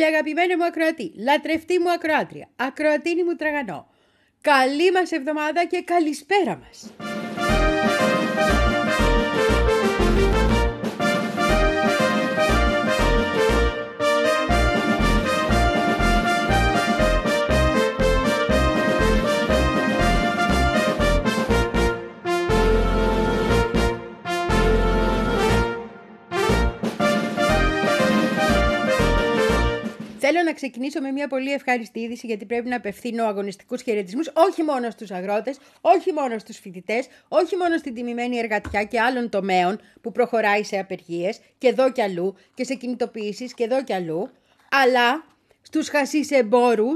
Πολύ αγαπημένο μου ακροατή, λατρευτή μου ακροάτρια, ακροατίνη μου τραγανό. Καλή μας εβδομάδα και καλησπέρα μας. Θέλω να ξεκινήσω με μια πολύ ευχάριστη είδηση γιατί πρέπει να απευθύνω αγωνιστικούς χαιρετισμούς όχι μόνο στους αγρότες, όχι μόνο στους φοιτητές, όχι μόνο στην τιμημένη εργατιά και άλλων τομέων που προχωράει σε απεργίες και εδώ κι αλλού και σε κινητοποιήσεις και εδώ κι αλλού, αλλά στους εμπόρου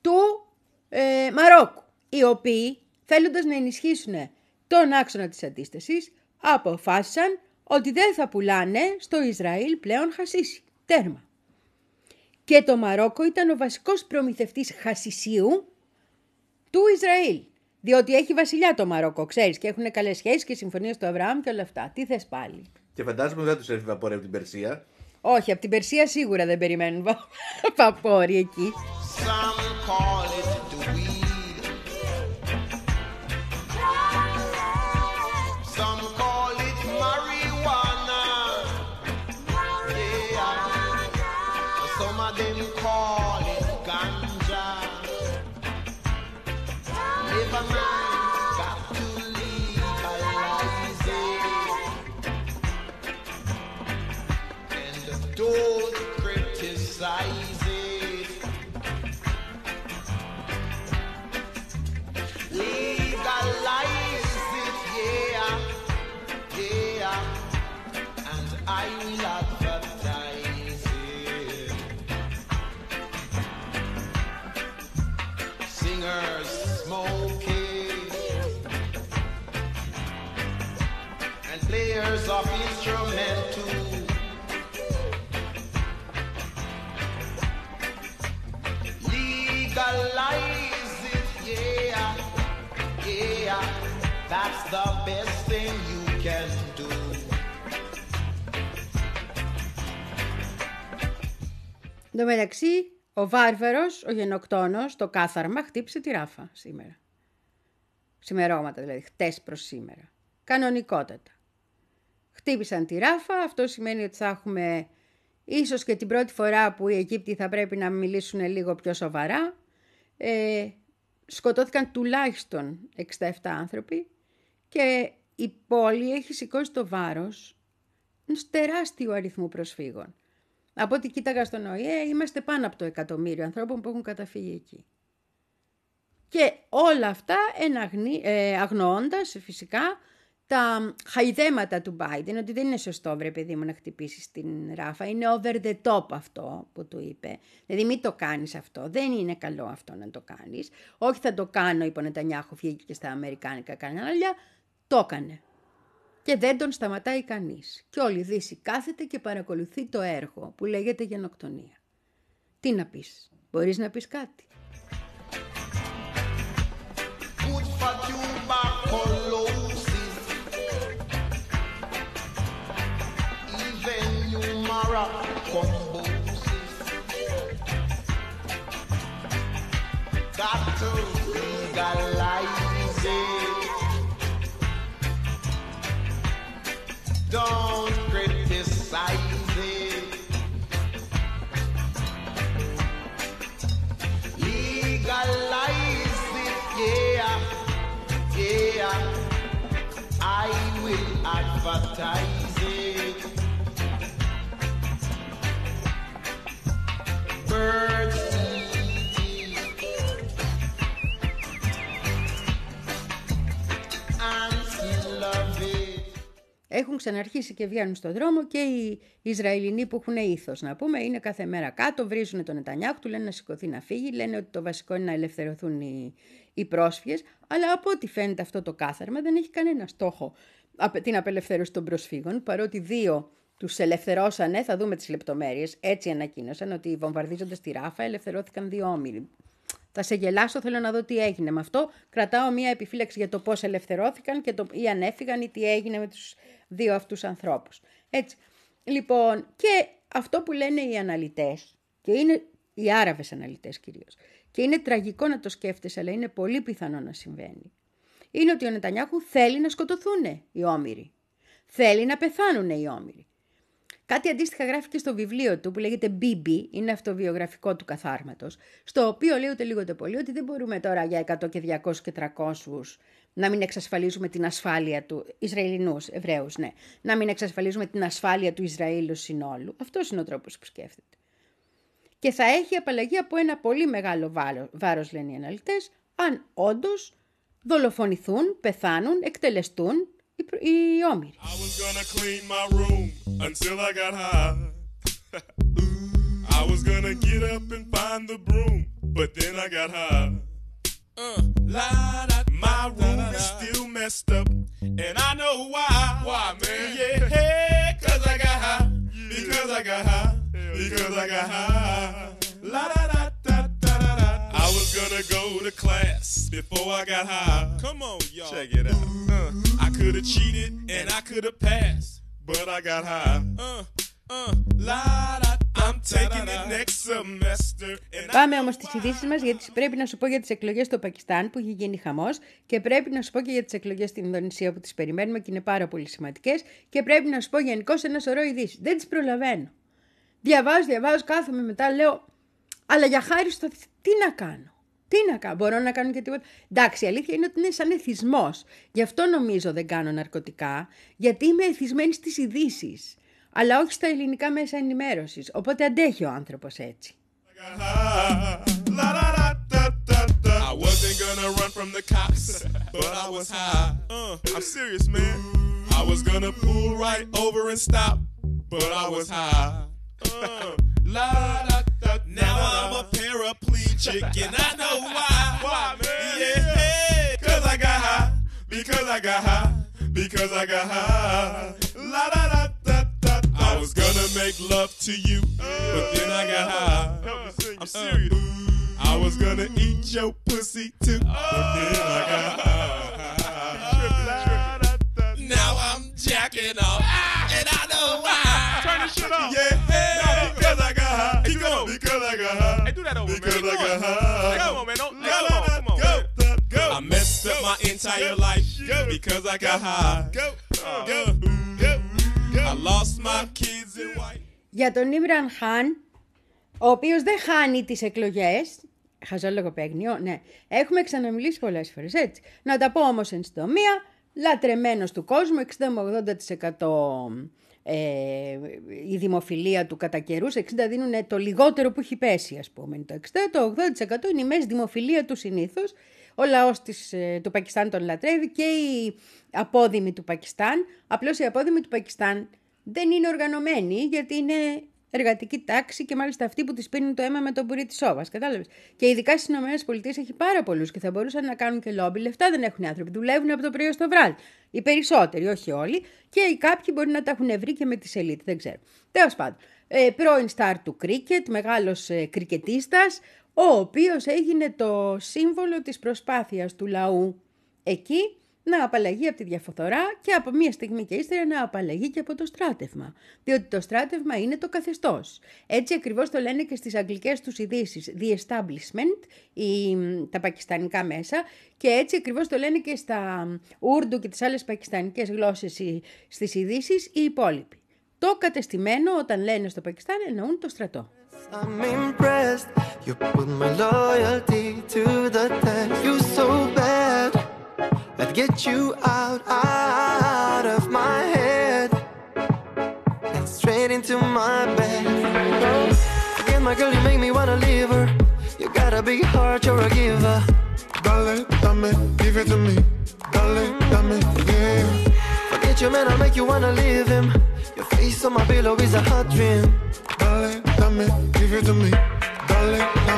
του ε, Μαρόκου, οι οποίοι θέλοντας να ενισχύσουν τον άξονα της αντίστασης, αποφάσισαν ότι δεν θα πουλάνε στο Ισραήλ πλέον χασίσι. Τέρμα και το Μαρόκο ήταν ο βασικός προμηθευτής χασισίου του Ισραήλ. Διότι έχει βασιλιά το Μαρόκο, ξέρεις, και έχουν καλές σχέσεις και συμφωνίες του Αβραάμ και όλα αυτά. Τι θες πάλι; Και φαντάζομαι δεν τους έρθει βαπόρι από την Περσία. Όχι, από την Περσία σίγουρα δεν περιμένουν βαπόρι εκεί. the μεταξύ, ο Βάρβαρος, ο γενοκτόνος, το κάθαρμα, χτύπησε τη ράφα σήμερα. Σημερώματα δηλαδή, χτες προς σήμερα. Κανονικότατα. Χτύπησαν τη ράφα, αυτό σημαίνει ότι θα έχουμε ίσως και την πρώτη φορά που οι Αιγύπτιοι θα πρέπει να μιλήσουν λίγο πιο σοβαρά. Ε, σκοτώθηκαν τουλάχιστον 67 άνθρωποι και η πόλη έχει σηκώσει το βάρος ενός τεράστιου αριθμού προσφύγων. Από ό,τι κοίταγα στον ΟΗΕ είμαστε πάνω από το εκατομμύριο ανθρώπων που έχουν καταφύγει εκεί. Και όλα αυτά εναγνή, ε, αγνοώντας φυσικά τα χαϊδέματα του Biden, ότι δεν είναι σωστό βρε παιδί μου να χτυπήσεις την Ράφα, είναι over the top αυτό που του είπε. Δηλαδή μην το κάνεις αυτό, δεν είναι καλό αυτό να το κάνεις. Όχι θα το κάνω, είπε ο Νετανιάχου, βγήκε και στα Αμερικάνικα κανάλια, το έκανε. Και δεν τον σταματάει κανείς. Και όλη η Δύση κάθεται και παρακολουθεί το έργο που λέγεται γενοκτονία. Τι να πεις, μπορείς να πεις κάτι; Ξαναρχίσει και βγαίνουν στον δρόμο και οι Ισραηλινοί που έχουν ήθος. Να πούμε, είναι κάθε μέρα κάτω, βρίζουν τον Νετανιάχου, του λένε να σηκωθεί να φύγει, λένε ότι το βασικό είναι να ελευθερωθούν οι, οι πρόσφυγες. Αλλά από ό,τι φαίνεται αυτό το κάθαρμα δεν έχει κανένα στόχο την απελευθέρωση των προσφύγων, παρότι δύο τους ελευθερώσανε, θα δούμε τις λεπτομέρειες. Έτσι ανακοίνωσαν ότι βομβαρδίζοντας τη Ράφα ελευθερώθηκαν δύο όμιλοι. Θα σε γελάσω, θέλω να δω τι έγινε με αυτό. Κρατάω μία επιφύλαξη για το πώς ελευθερώθηκαν και το, ή αν έφυγαν ή τι έγινε με τους δύο αυτούς ανθρώπους. Έτσι. Λοιπόν, και αυτό που λένε οι αναλυτές και είναι οι Άραβες αναλυτές κυρίως, και είναι τραγικό να το σκέφτεσαι, αλλά είναι πολύ πιθανό να συμβαίνει, είναι ότι ο Νετανιάχου θέλει να σκοτωθούν οι όμοιροι. Θέλει να πεθάνουν οι όμοιροι. Κάτι αντίστοιχα γράφει και στο βιβλίο του που λέγεται BB, είναι αυτοβιογραφικό του καθάρματος, στο οποίο λέει ούτε λίγο πολύ ότι δεν μπορούμε τώρα για 100 και 200 και 300 να μην εξασφαλίζουμε την ασφάλεια του Ισραηλινούς, Εβραίους, ναι, να μην εξασφαλίζουμε την ασφάλεια του Ισραήλου συνόλου. Αυτός είναι ο τρόπος που σκέφτεται. Και θα έχει απαλλαγή από ένα πολύ μεγάλο βάρος, λένε οι αναλυτές, αν όντως δολοφονηθούν, πεθάνουν, εκτελεστούν οι, οι όμοιροι. I was gonna clean my room until I got high. I was gonna get up and find the broom, but then I got high. Uh, la, da, my room is still messed up, and I know why. Why, man? Yeah, hey, cause I got high. Because I got high. Because I got high. La da da da da da da. I was gonna go to class before I got high. Come on, y'all. Check it out. Uh, I could have cheated and I could have passed, but I got high. Uh, uh, la da. I'm taking it next semester. And I Πάμε όμως στις ειδήσεις μας γιατί πρέπει να σου πω για τις εκλογές στο Πακιστάν που έχει γίνει χαμός και πρέπει να σου πω και για τις εκλογές στην Ινδονησία που τις περιμένουμε και είναι πάρα πολύ σημαντικές και πρέπει να σου πω γενικώς ένα σωρό ειδήσεις. Δεν τις προλαβαίνω. Διαβάζω, διαβάζω, κάθομαι μετά, λέω, αλλά για χάρη στο τι να κάνω; Τι να κάνω, μπορώ να κάνω και τίποτα. Εντάξει, η αλήθεια είναι ότι είναι σαν εθισμός. Γι' αυτό νομίζω δεν κάνω ναρκωτικά, γιατί είμαι εθισμένη στις ειδήσεις. Αλλά όχι στα ελληνικά μέσα ενημέρωση. Οπότε αντέχει ο άνθρωπο έτσι. got high. La da da da da da. I wasn't gonna run from the cops, but I was high. Uh, I'm serious, man. I was gonna pull right over and stop, but I was high. Uh, la da da. Now I'm a paraplegic, and I know why. Why, man? Yeah, hey, cause I got high. Because I got high. Because I got high. La da da da da. I was gonna make love to you, but then I got high. I'm serious. I was gonna eat your pussy too, but then I got high. Now I'm jacking off, and I know why. Turn this shit off. Yeah, hey, because I got high. Keep going. Because I got high. Hey, do that over, Because man. I got high. Come on, man. Don't, Go, come on, come on. go, man. go. I messed up my entire life because I got high. Go, go, Για τον Ιμπραν Χάν, ο οποίος δεν χάνει τις εκλογές, χαζό λογοπαίγνιο, ναι, έχουμε ξαναμιλήσει πολλές φορές, έτσι. Να τα πω όμως εν συντομία, λατρεμένος του κόσμου, 60 με 80% ε, η δημοφιλία του κατά καιρούς, 60 δίνουν το λιγότερο που έχει πέσει ας πούμε, το 60, το 80% είναι η μέση δημοφιλία του συνήθως, ο λαός της, ε, του Πακιστάν τον λατρεύει και οι απόδημοι του Πακιστάν, απλώς οι απόδημοι του Πακιστάν δεν είναι οργανωμένοι γιατί είναι εργατική τάξη και μάλιστα αυτοί που της πίνουν το αίμα με τον πουρί της σόβας. Κατάλαβες. Και ειδικά στις ΗΠΑ έχει πάρα πολλούς και θα μπορούσαν να κάνουν και λόμπι. Λεφτά δεν έχουν οι άνθρωποι. Δουλεύουν από το πρωί στο βράδυ. Οι περισσότεροι, όχι όλοι. Και οι κάποιοι μπορεί να τα έχουν βρει και με τη σελίτ. Δεν ξέρω. Τέλος πάντων. Ε, πρώην στάρ του κρίκετ, μεγάλος ε, κρικετίστας, ο οποίος έγινε το σύμβολο της προσπάθειας του λαού εκεί να απαλλαγεί από τη διαφοθορά και από μία στιγμή και ύστερα να απαλλαγεί και από το στράτευμα. Διότι το στράτευμα είναι το καθεστώς. Έτσι ακριβώς το λένε και στις αγγλικές τους ειδήσεις. The establishment, η, τα πακιστανικά μέσα και έτσι ακριβώς το λένε και στα Ούρντου και τις άλλες πακιστανικές γλώσσες οι- στις ειδήσεις οι υπόλοιποι. Το κατεστημένο όταν λένε στο Πακιστάν εννοούν το στρατό. I'm impressed. You put my loyalty to the test. You so bad. I'd get you out, out of my head. And straight into my bed. Again, my girl, you make me wanna leave her. You got a big heart, you're a giver. Dale, dame, give it to me. Dale, dame, yeah. Forget your man, I'll make you wanna leave him. Your face on my pillow is a hot dream. Dale, dame, give it to me. Dale, dame,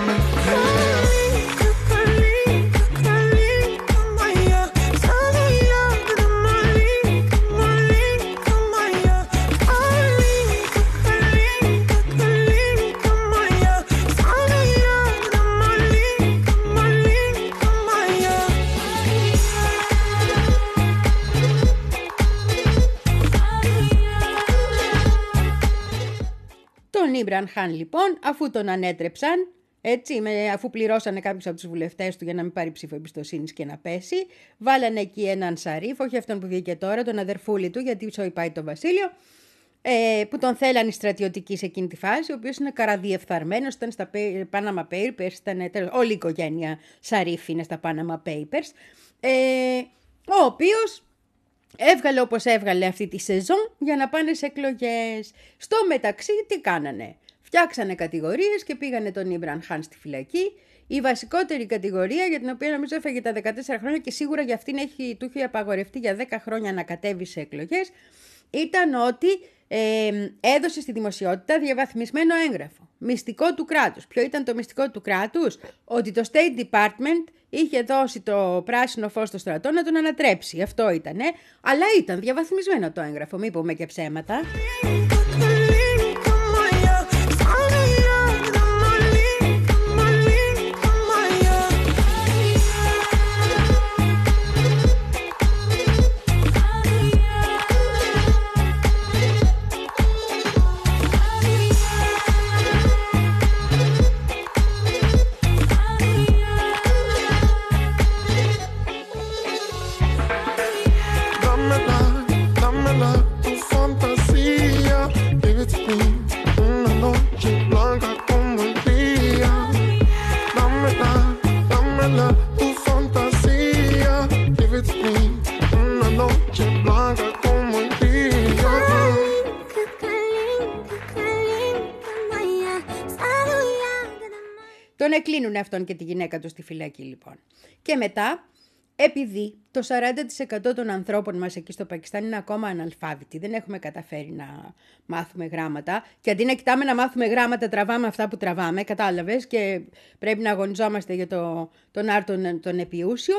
Τον Ήμπραν Χάν λοιπόν, αφού τον ανέτρεψαν, έτσι, με, αφού πληρώσανε κάποιους από τους βουλευτές του για να μην πάρει ψήφο εμπιστοσύνης και να πέσει, βάλανε εκεί έναν Σαρίφ, όχι αυτόν που βγήκε τώρα, τον αδερφούλη του, γιατί σόι πάει το Βασίλειο, ε, που τον θέλανε οι στρατιωτικοί σε εκείνη τη φάση, ο οποίος είναι καραδιεφθαρμένος, ήταν στα Panama Papers, ήταν τέλος, όλη η οικογένεια Σαρίφ είναι στα Panama Papers, ε, ο οποίος έβγαλε όπως έβγαλε αυτή τη σεζόν για να πάνε σε εκλογές. Στο μεταξύ τι κάνανε; Φτιάξανε κατηγορίες και πήγανε τον Ιμπραν Χάν στη φυλακή. Η βασικότερη κατηγορία για την οποία νομίζω έφαγε τα 14 χρόνια και σίγουρα για αυτήν έχει, του είχε απαγορευτεί για 10 χρόνια να κατέβει σε εκλογές ήταν ότι ε, έδωσε στη δημοσιότητα διαβαθμισμένο έγγραφο. Μυστικό του κράτους. Ποιο ήταν το μυστικό του κράτους; Ότι το State Department είχε δώσει το πράσινο φως στο στρατό να τον ανατρέψει. Αυτό ήτανε. Αλλά ήταν διαβαθμισμένο το έγγραφο. Μην πούμε και ψέματα. Αυτόν και τη γυναίκα του στη φυλακή λοιπόν. Και μετά, επειδή το 40% των ανθρώπων μας εκεί στο Πακιστάν είναι ακόμα αναλφάβητοι, δεν έχουμε καταφέρει να μάθουμε γράμματα και αντί να κοιτάμε να μάθουμε γράμματα τραβάμε αυτά που τραβάμε, κατάλαβες, και πρέπει να αγωνιζόμαστε για το, τον άρτον τον επιούσιο,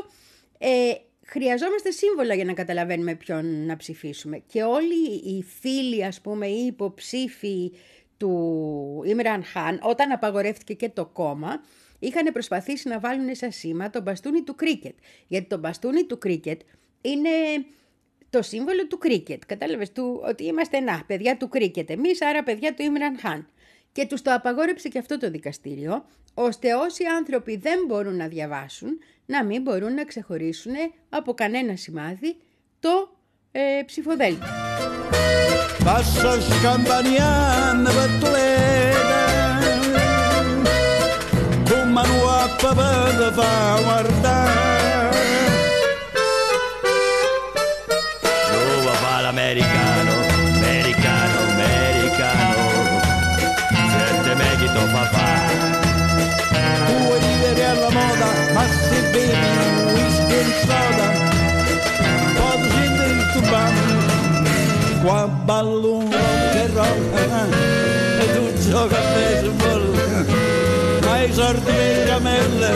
ε, χρειαζόμαστε σύμβολα για να καταλαβαίνουμε ποιον να ψηφίσουμε. Και όλοι οι φίλοι, ας πούμε, οι υποψήφοι του Ιμραν Χάν, όταν απαγορεύτηκε και το κόμμα, είχαν προσπαθήσει να βάλουν σαν σήμα το μπαστούνι του κρίκετ. Γιατί το μπαστούνι του κρίκετ είναι το σύμβολο του κρίκετ. Κατάλαβες του ότι είμαστε να, παιδιά του κρίκετ εμείς, άρα παιδιά του Ιμραν Χάν. Και τους το απαγόρεψε και αυτό το δικαστήριο, ώστε όσοι άνθρωποι δεν μπορούν να διαβάσουν, να μην μπορούν να ξεχωρίσουν από κανένα σημάδι το ε, ψηφοδέλτιο. من وقبا دفا وردا Yo voy para americano, americano, americano Sente me chi fa. papà Due ridere alla moda, ma se bevi whisky e soda Pode gente in tubano Qua ballo, che roba eh, eh, E tu gioca a me su. Ma i sordi per camelle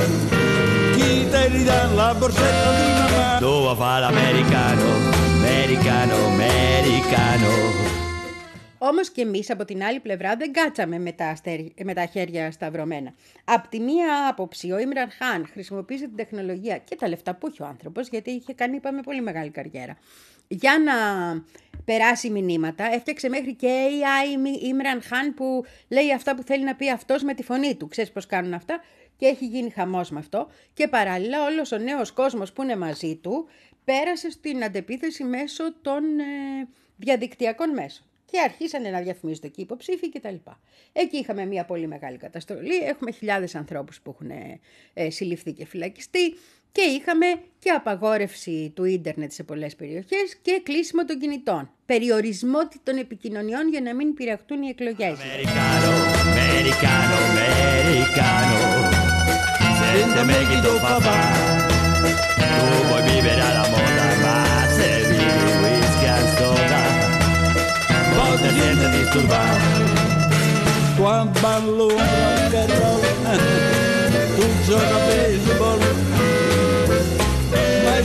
chi te li dà la borsetta di mamma dove fa l'americano americano americano Όμως και εμείς από την άλλη πλευρά δεν κάτσαμε με τα, αστέρι- με τα χέρια σταυρωμένα. Απ' τη μία άποψη, ο Ιμραν Χάν χρησιμοποίησε την τεχνολογία και τα λεφτά που είχε ο άνθρωπος, γιατί είχε κάνει, είπαμε, πολύ μεγάλη καριέρα. Για να περάσει μηνύματα, έφτιαξε μέχρι και AI Μι- Ιμραν Χάν που λέει αυτά που θέλει να πει αυτός με τη φωνή του. Ξέρεις πώς κάνουν αυτά; Και έχει γίνει χαμός με αυτό. Και παράλληλα όλος ο νέος κόσμος που είναι μαζί του πέρασε στην αντεπίθεση μέσω των ε, διαδικτυακών μέσων. Και αρχίσανε να διαφημίζονται εκεί υποψήφοι κτλ. Εκεί είχαμε μια πολύ μεγάλη καταστολή. Έχουμε χιλιάδες ανθρώπους που έχουν ε, ε, συλληφθεί και φυλακιστεί. Και είχαμε και απαγόρευση του ίντερνετ σε πολλές περιοχές και κλείσιμο των κινητών. Περιορισμό των επικοινωνιών για να μην πειραχτούν οι εκλογές.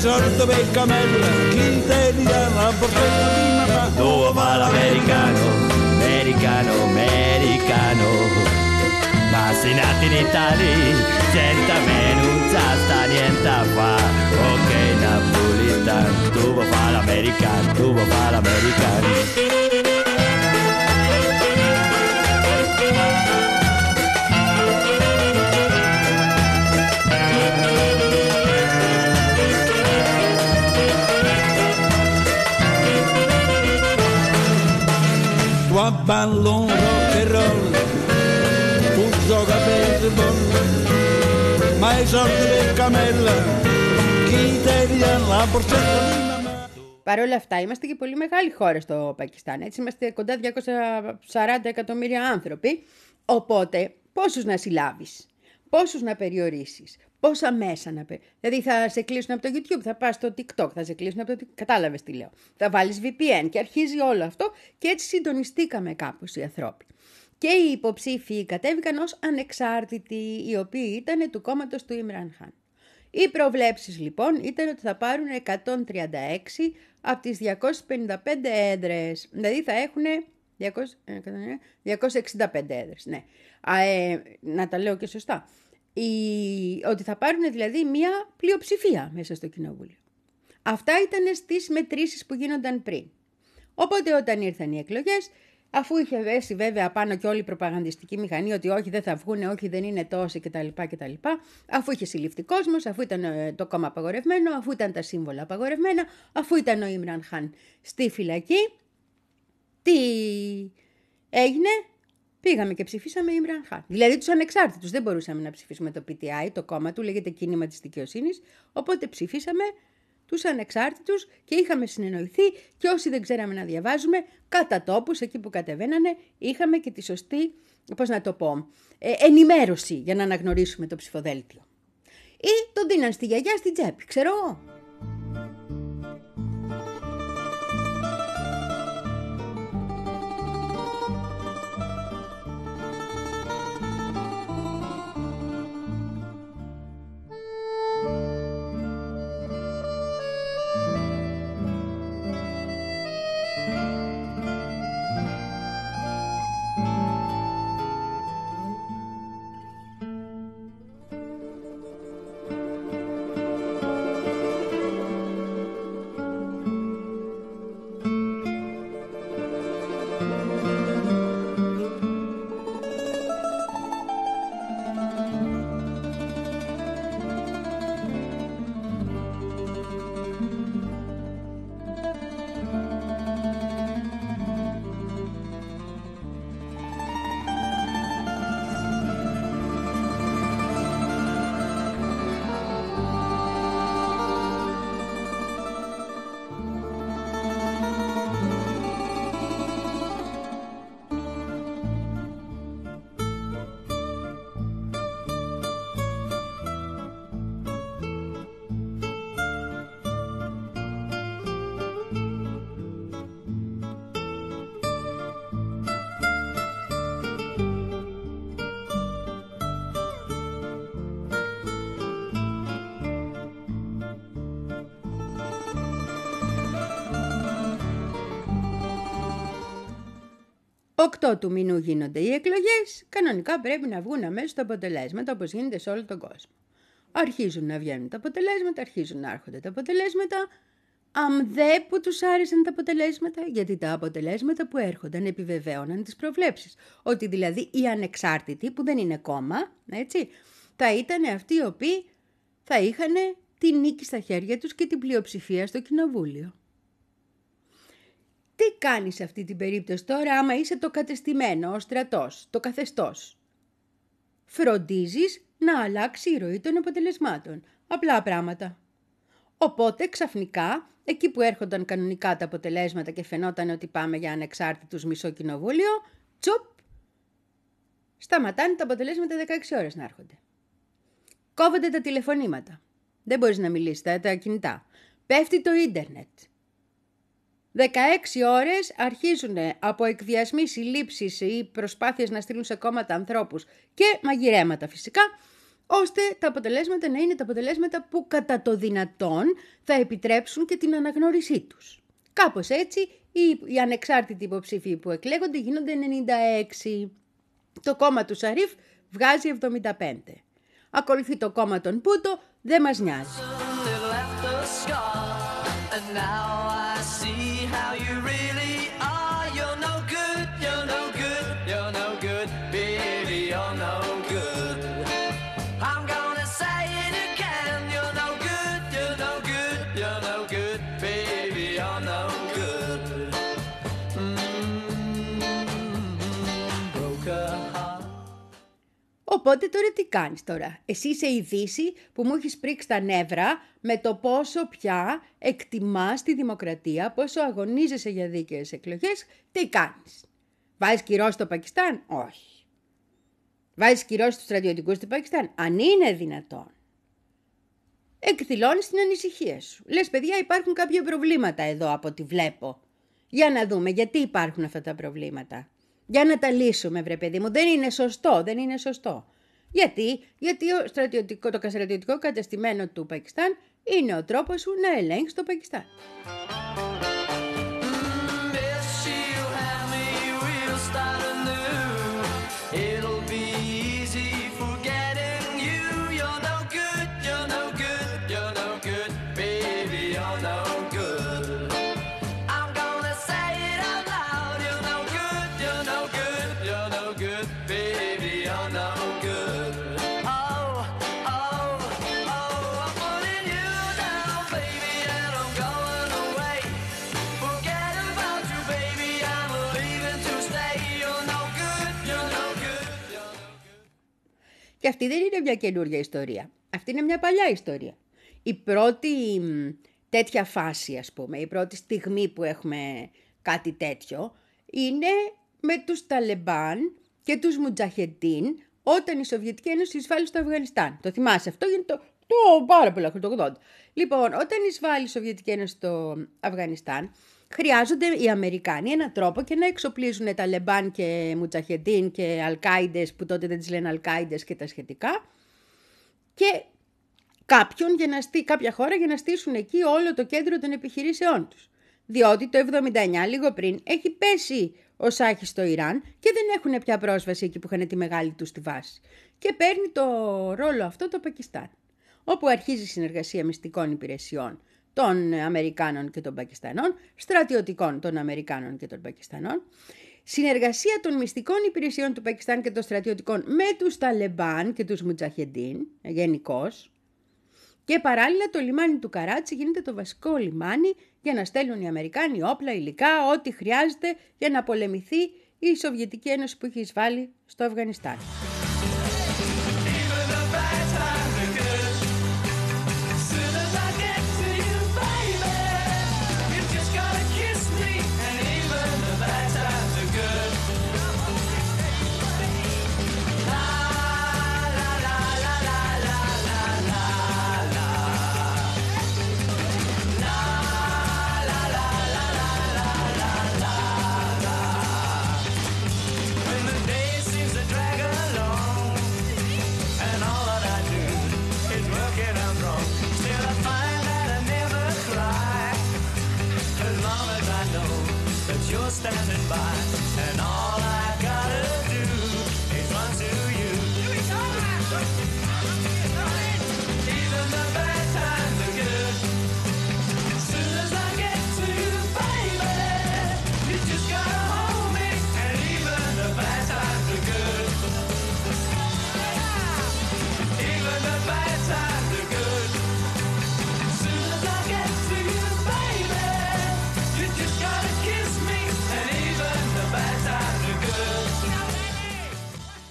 Sorto per camella chi te li dà? La borsetta di mamma dove va l'americano? Americano americano. Ma se nati in Italia senza me non sa sta niente a fa. Ok napolitano tu vuoi fare l'americano? Vuoi fare l'americano ballon rock and roll tu gioca a baseball ma i soldi del camella chi te viene la borsetta di mamma Παρ' όλα αυτά, είμαστε και πολύ μεγάλη χώρα στο Πακιστάν. Έτσι, είμαστε κοντά 240 εκατομμύρια άνθρωποι. Οπότε, πόσους να συλλάβεις, πόσους να περιορίσεις, πόσα μέσα να περιορίσεις. Δηλαδή, θα σε κλείσουν από το YouTube, θα πας στο TikTok, θα σε κλείσουν από το. Κατάλαβες τι λέω. Θα βάλεις VPN και αρχίζει όλο αυτό και έτσι συντονιστήκαμε κάπως οι ανθρώποι. Και οι υποψήφοι κατέβηκαν ως ανεξάρτητοι, οι οποίοι ήταν του κόμματος του Ιμραν Χάν. Οι προβλέψεις λοιπόν ήταν ότι θα πάρουν 136 από τις 255 έδρες. Δηλαδή θα έχουν 200, 265 έδρες. Ναι. Α, ε, να τα λέω και σωστά. Η, ότι θα πάρουν δηλαδή μία πλειοψηφία μέσα στο κοινοβούλιο. Αυτά ήταν στις μετρήσεις που γίνονταν πριν. Οπότε όταν ήρθαν οι εκλογές, αφού είχε βέσει βέβαια πάνω και όλη η προπαγανδιστική μηχανή ότι όχι δεν θα βγούνε, όχι δεν είναι τόσοι κτλ. κτλ αφού είχε συλληφθεί κόσμος, αφού ήταν ε, το κόμμα απαγορευμένο, αφού ήταν τα σύμβολα απαγορευμένα, αφού ήταν ο Ιμραν Χάν στη φυλακή, τι έγινε, πήγαμε και ψηφίσαμε Ιμραν Χάν. Δηλαδή τους ανεξάρτητους. Δεν μπορούσαμε να ψηφίσουμε το PTI, το κόμμα του, λέγεται Κίνημα της Δικαιοσύνης. Οπότε ψηφίσαμε τους ανεξάρτητους και είχαμε συνεννοηθεί και όσοι δεν ξέραμε να διαβάζουμε, κατά τόπους, εκεί που κατεβαίνανε, είχαμε και τη σωστή, πώς να το πω, ε, ενημέρωση για να αναγνωρίσουμε το ψηφοδέλτιο. Ή τον δίναν στη γιαγιά στην τσέπη, ξέρω εγώ. Οκτώ του μηνού γίνονται οι εκλογές, κανονικά πρέπει να βγουν αμέσως τα αποτελέσματα όπως γίνεται σε όλο τον κόσμο. Αρχίζουν να βγαίνουν τα αποτελέσματα, αρχίζουν να έρχονται τα αποτελέσματα, αμδέ που τους άρεσαν τα αποτελέσματα, γιατί τα αποτελέσματα που έρχονταν επιβεβαίωναν τις προβλέψεις. Ότι δηλαδή οι ανεξάρτητοι, που δεν είναι κόμμα, έτσι, θα ήταν αυτοί οι οποίοι θα είχαν τη νίκη στα χέρια τους και την πλειοψηφία στο κοινοβούλιο. Τι κάνεις σε αυτή την περίπτωση τώρα άμα είσαι το κατεστημένο, ο στρατός, το καθεστώς; Φροντίζεις να αλλάξει η ροή των αποτελεσμάτων. Απλά πράγματα. Οπότε ξαφνικά, εκεί που έρχονταν κανονικά τα αποτελέσματα και φαινόταν ότι πάμε για ανεξάρτητους μισό κοινοβούλιο, τσοπ, σταματάνε τα αποτελέσματα 16 ώρες να έρχονται. Κόβονται τα τηλεφωνήματα. Δεν μπορείς να μιλήσεις, τα, τα κινητά. Πέφτει το ίντερνετ. 16 ώρες αρχίζουν από εκδιασμοί, συλλήψεις ή προσπάθειες να στείλουν σε κόμματα ανθρώπους και μαγειρέματα φυσικά, ώστε τα αποτελέσματα να είναι τα αποτελέσματα που κατά το δυνατόν θα επιτρέψουν και την αναγνώρισή τους. Κάπως έτσι οι, οι ανεξάρτητοι υποψήφοι που εκλέγονται γίνονται 96. Το κόμμα του Σαρίφ βγάζει 75. Ακολουθεί το κόμμα των Πούτο, δεν μας νοιάζει. little after scar, and now I see Οπότε τώρα τι κάνεις τώρα; Εσύ είσαι η Δύση που μου έχεις πρίξει τα νεύρα με το πόσο πια εκτιμάς τη δημοκρατία, πόσο αγωνίζεσαι για δίκαιες εκλογές. Τι κάνεις; Βάζεις κυρώσεις στο Πακιστάν; Όχι. Βάζεις κυρώσεις στους στρατιωτικούς του Πακιστάν; Αν είναι δυνατόν. Εκδηλώνεις την ανησυχία σου. Λες παιδιά υπάρχουν κάποια προβλήματα εδώ από ό,τι βλέπω. Για να δούμε γιατί υπάρχουν αυτά τα προβλήματα. Για να τα λύσουμε, βρε παιδί μου. Δεν είναι σωστό, δεν είναι σωστό. Γιατί, Γιατί ο στρατιωτικό, το στρατιωτικό κατεστημένο του Πακιστάν είναι ο τρόπος σου να ελέγχεις το Πακιστάν. Και αυτή δεν είναι μια καινούργια ιστορία. Αυτή είναι μια παλιά ιστορία. Η πρώτη μ, τέτοια φάση, ας πούμε, η πρώτη στιγμή που έχουμε κάτι τέτοιο, είναι με τους Ταλεμπάν και τους Μουτζαχεντίν όταν η Σοβιετική Ένωση εισβάλλει στο Αφγανιστάν. Το θυμάσαι αυτό, γιατί το, το πάρα πολλά χρόνια, το 80. Λοιπόν, όταν εισβάλλει η Σοβιετική Ένωση στο Αφγανιστάν, χρειάζονται οι Αμερικάνοι έναν τρόπο και να εξοπλίζουν Ταλεμπάν και Μουτζαχεντίν και Αλκάιντες, που τότε δεν τις λένε Αλκάιντες και τα σχετικά, και κάποιον για να στεί, κάποια χώρα για να στήσουν εκεί όλο το κέντρο των επιχειρήσεών τους. Διότι το 79, λίγο πριν, έχει πέσει ο Σάχης στο Ιράν και δεν έχουν πια πρόσβαση εκεί που είχαν τη μεγάλη τους τη βάση. Και παίρνει το ρόλο αυτό το Πακιστάν, όπου αρχίζει η συνεργασία μυστικών υπηρεσιών των Αμερικάνων και των Πακιστανών, στρατιωτικών των Αμερικάνων και των Πακιστανών, συνεργασία των μυστικών υπηρεσιών του Πακιστάν και των στρατιωτικών με τους Ταλεμπάν και τους Μουτζαχεντίν, γενικώς. Και παράλληλα το λιμάνι του Καράτσι γίνεται το βασικό λιμάνι για να στέλνουν οι Αμερικάνοι όπλα, υλικά, ό,τι χρειάζεται για να πολεμηθεί η Σοβιετική Ένωση που έχει εισβάλει στο Αφγανιστάν. Standing by,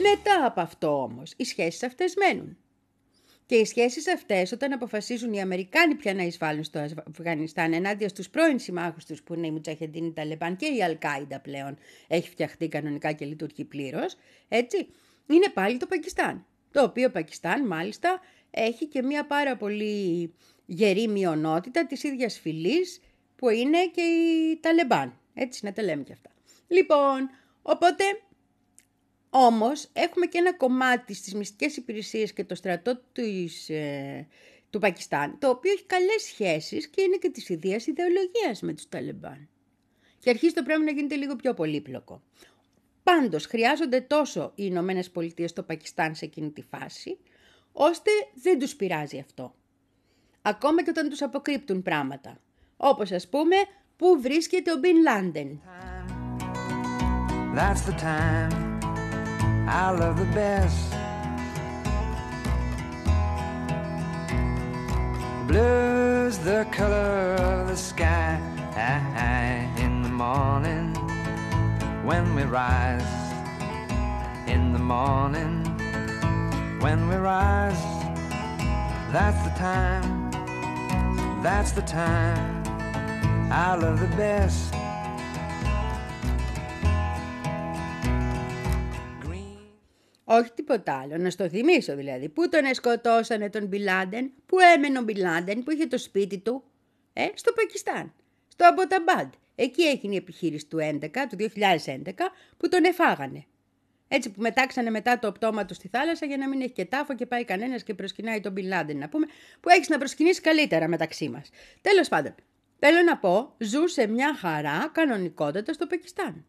Μετά από αυτό όμως, οι σχέσεις αυτές μένουν. Και οι σχέσεις αυτές όταν αποφασίζουν οι Αμερικάνοι πια να εισβάλλουν στο Αφγανιστάν ενάντια στους πρώην συμμάχους τους που είναι οι Μουτσαχεντίνοι οι Ταλεπάν και η Αλκάιντα πλέον έχει φτιαχτεί κανονικά και λειτουργεί πλήρως. έτσι, είναι πάλι το Πακιστάν. Το οποίο Πακιστάν μάλιστα έχει και μια πάρα πολύ γερή μειονότητα της ίδιας φυλής που είναι και οι Ταλεμπάν. Έτσι να τα λέμε και αυτά. Λοιπόν, οπότε όμως έχουμε και ένα κομμάτι στις μυστικές υπηρεσίες και το στρατό της, ε, του Πακιστάν, το οποίο έχει καλές σχέσεις και είναι και της ιδίας ιδεολογίας με τους Ταλεμπάν. Και αρχίζει το πράγμα να γίνεται λίγο πιο πολύπλοκο. Πάντως χρειάζονται τόσο οι Ηνωμένες Πολιτείες στο Πακιστάν σε εκείνη τη φάση, ώστε δεν τους πειράζει αυτό. Ακόμα και όταν τους αποκρύπτουν πράγματα. Όπως ας πούμε, πού βρίσκεται ο Μπιν Λάντεν. That's the time I love the best. Blue's the color of the sky in the morning when we rise. In the morning when we rise. That's the time, that's the time. I love the best. Όχι τίποτα άλλο. Να στο θυμίσω δηλαδή. Πού τον σκοτώσανε τον Μπιλάντεν, πού έμενε ο Μπιλάντεν, που είχε το σπίτι του. Ε, στο Πακιστάν. Στο Αμποταμπάντ. Εκεί έγινε η επιχείρηση του 11, του 2011, που τον εφάγανε. Έτσι που μετάξανε μετά το πτώμα του στη θάλασσα για να μην έχει και τάφο και πάει κανένας και προσκυνάει τον Μπιλάντεν, να πούμε, που έχεις να προσκυνήσεις καλύτερα μεταξύ μας. Τέλος πάντων, θέλω να πω, ζούσε μια χαρά κανονικότητα στο Πακιστάν.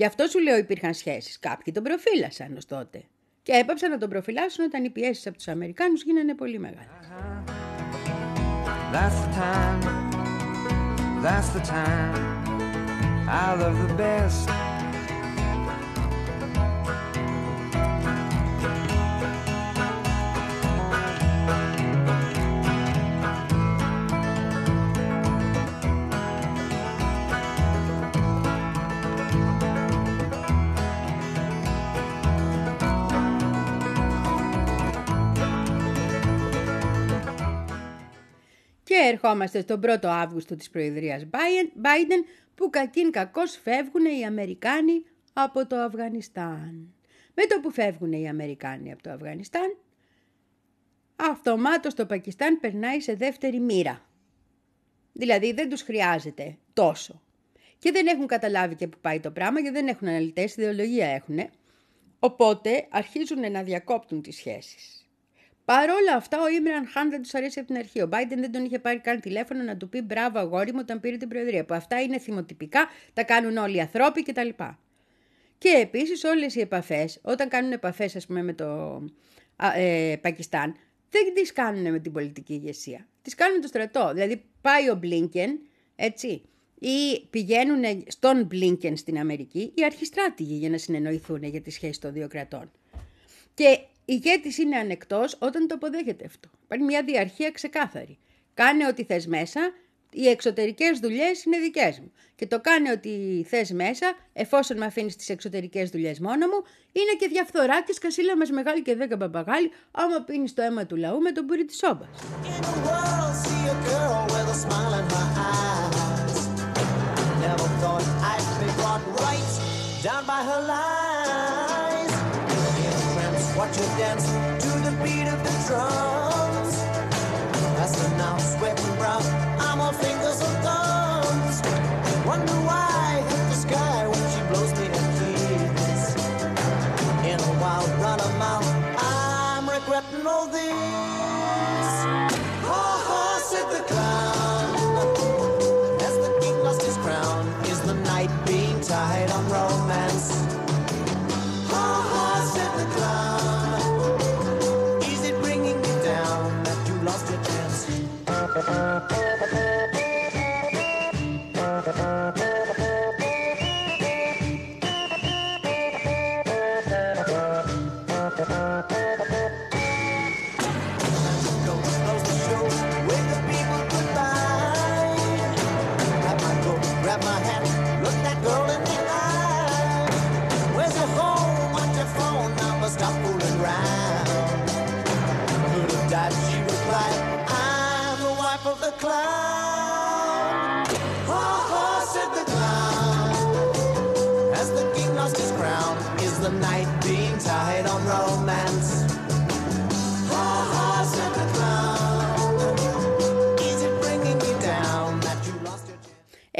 Γι' αυτό σου λέω υπήρχαν σχέσεις. Κάποιοι τον προφύλασαν ως τότε. Και έπαψαν να τον προφυλάσσουν όταν οι πιέσεις από τους Αμερικάνους γίνανε πολύ μεγάλες. That's the time, that's the time. I love the best. Και ερχόμαστε στον 1ο Αύγουστο της Προεδρίας Biden που κακήν κακώς φεύγουν οι Αμερικάνοι από το Αφγανιστάν. Με το που φεύγουν οι Αμερικάνοι από το Αφγανιστάν, αυτομάτως το Πακιστάν περνάει σε δεύτερη μοίρα. Δηλαδή δεν τους χρειάζεται τόσο. Και δεν έχουν καταλάβει και που πάει το πράγμα γιατί δεν έχουν αναλυτές, ιδεολογία έχουν. Οπότε αρχίζουν να διακόπτουν τις σχέσεις. Παρ' όλα αυτά, ο Ήμραν Χάν δεν τους αρέσει από την αρχή. Ο Biden δεν τον είχε πάρει καν τηλέφωνο να του πει μπράβο αγόρι μου όταν πήρε την Προεδρία. Που αυτά είναι θυμοτυπικά, τα κάνουν όλοι οι ανθρώποι κτλ. Και επίσης όλες οι επαφές, όταν κάνουν επαφές, ας πούμε, με το α, ε, Πακιστάν, δεν τις κάνουν με την πολιτική ηγεσία. Τις κάνουν το στρατό. Δηλαδή, πάει ο Μπλίνκεν, έτσι, ή πηγαίνουν στον Μπλίνκεν στην Αμερική οι αρχιστράτηγοι για να συνεννοηθούν για τη σχέση των δύο κρατών. Και ηγέτης είναι ανεκτός όταν το αποδέχεται αυτό. Υπάρχει μια διαρχία ξεκάθαρη. Κάνε ό,τι θες μέσα, οι εξωτερικές δουλειές είναι δικές μου. Και το κάνε ό,τι θες μέσα, εφόσον με αφήνεις τις εξωτερικές δουλειές μόνο μου, είναι και διαφθορά και σκασίλα μας μεγάλη και δέκα παπαγάλη, άμα πίνεις το αίμα του λαού με τον πουρί της σόμπας. In the world, see watch her dance to the beat of the drums. As the now sweating brown, I'm all fingers and thumbs. Wonder why I hit the sky when she blows me a kiss. In a wild run of mouth, I'm regretting all this. Ha ha, said the clown.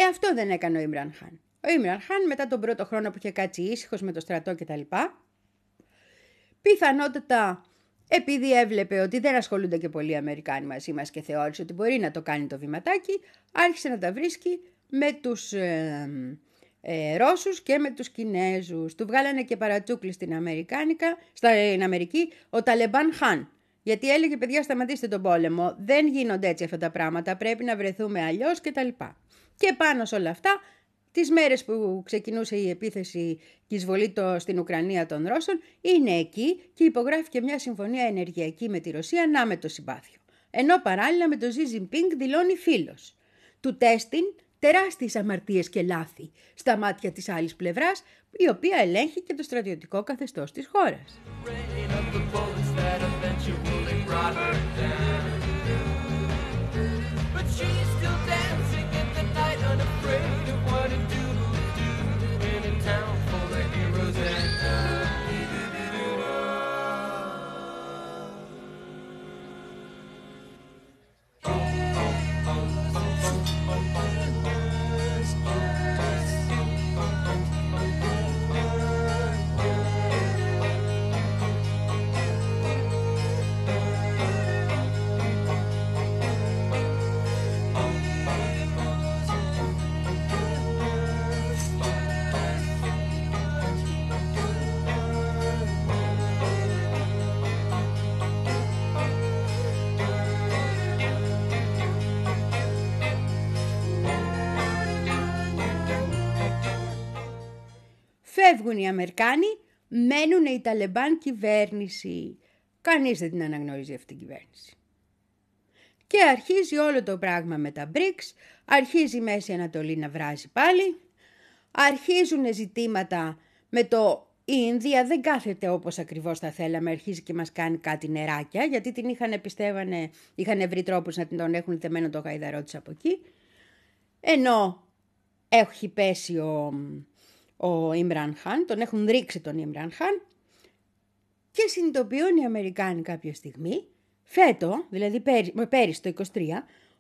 Ε, αυτό δεν έκανε ο Ιμραν Χάν. Ο Ιμραν Χάν μετά τον πρώτο χρόνο που είχε κάτσει ήσυχος με το στρατό κτλ. Πιθανότατα επειδή έβλεπε ότι δεν ασχολούνται και πολλοί Αμερικάνοι μαζί μας και θεώρησε ότι μπορεί να το κάνει το βηματάκι, άρχισε να τα βρίσκει με τους ε, ε, Ρώσους και με τους Κινέζους. Του βγάλανε και παρατσούκλι στην, Αμερικάνικα, στην Αμερική ο Ταλεμπάν Χάν. Γιατί έλεγε παιδιά σταματήστε τον πόλεμο, δεν γίνονται έτσι αυτά τα πράγματα, πρέπει να βρεθούμε αλλιώς κτλ. Και πάνω σε όλα αυτά, τις μέρες που ξεκινούσε η επίθεση και η εισβολή το, στην Ουκρανία των Ρώσων, είναι εκεί και υπογράφηκε μια συμφωνία ενεργειακή με τη Ρωσία να με το συμπάθειο. Ενώ παράλληλα με τον Ζι Ζιμπίνγκ δηλώνει φίλος. Του τέστην τεράστιες αμαρτίες και λάθη στα μάτια της άλλης πλευράς, η οποία ελέγχει και το στρατιωτικό καθεστώς της χώρας. God. Φεύγουν οι Αμερικάνοι, μένουν οι Ταλεμπάν κυβέρνηση. Κανείς δεν την αναγνωρίζει αυτή την κυβέρνηση. Και αρχίζει όλο το πράγμα με τα BRICS, αρχίζει η Μέση Ανατολή να βράζει πάλι, αρχίζουν ζητήματα με το η Ινδία δεν κάθεται όπως ακριβώς θα θέλαμε, αρχίζει και μας κάνει κάτι νεράκια, γιατί την είχαν πιστεύανε, είχαν βρει τρόπους να την τον έχουν θεμένο το γαϊδαρό της από εκεί. Ενώ έχει πέσει ο, ο Ιμπραν Χάν, τον έχουν ρίξει τον Ιμπραν Χάν και συνειδητοποιούν οι Αμερικάνοι κάποια στιγμή, φέτο, δηλαδή πέρυσι, πέρυσι το 23,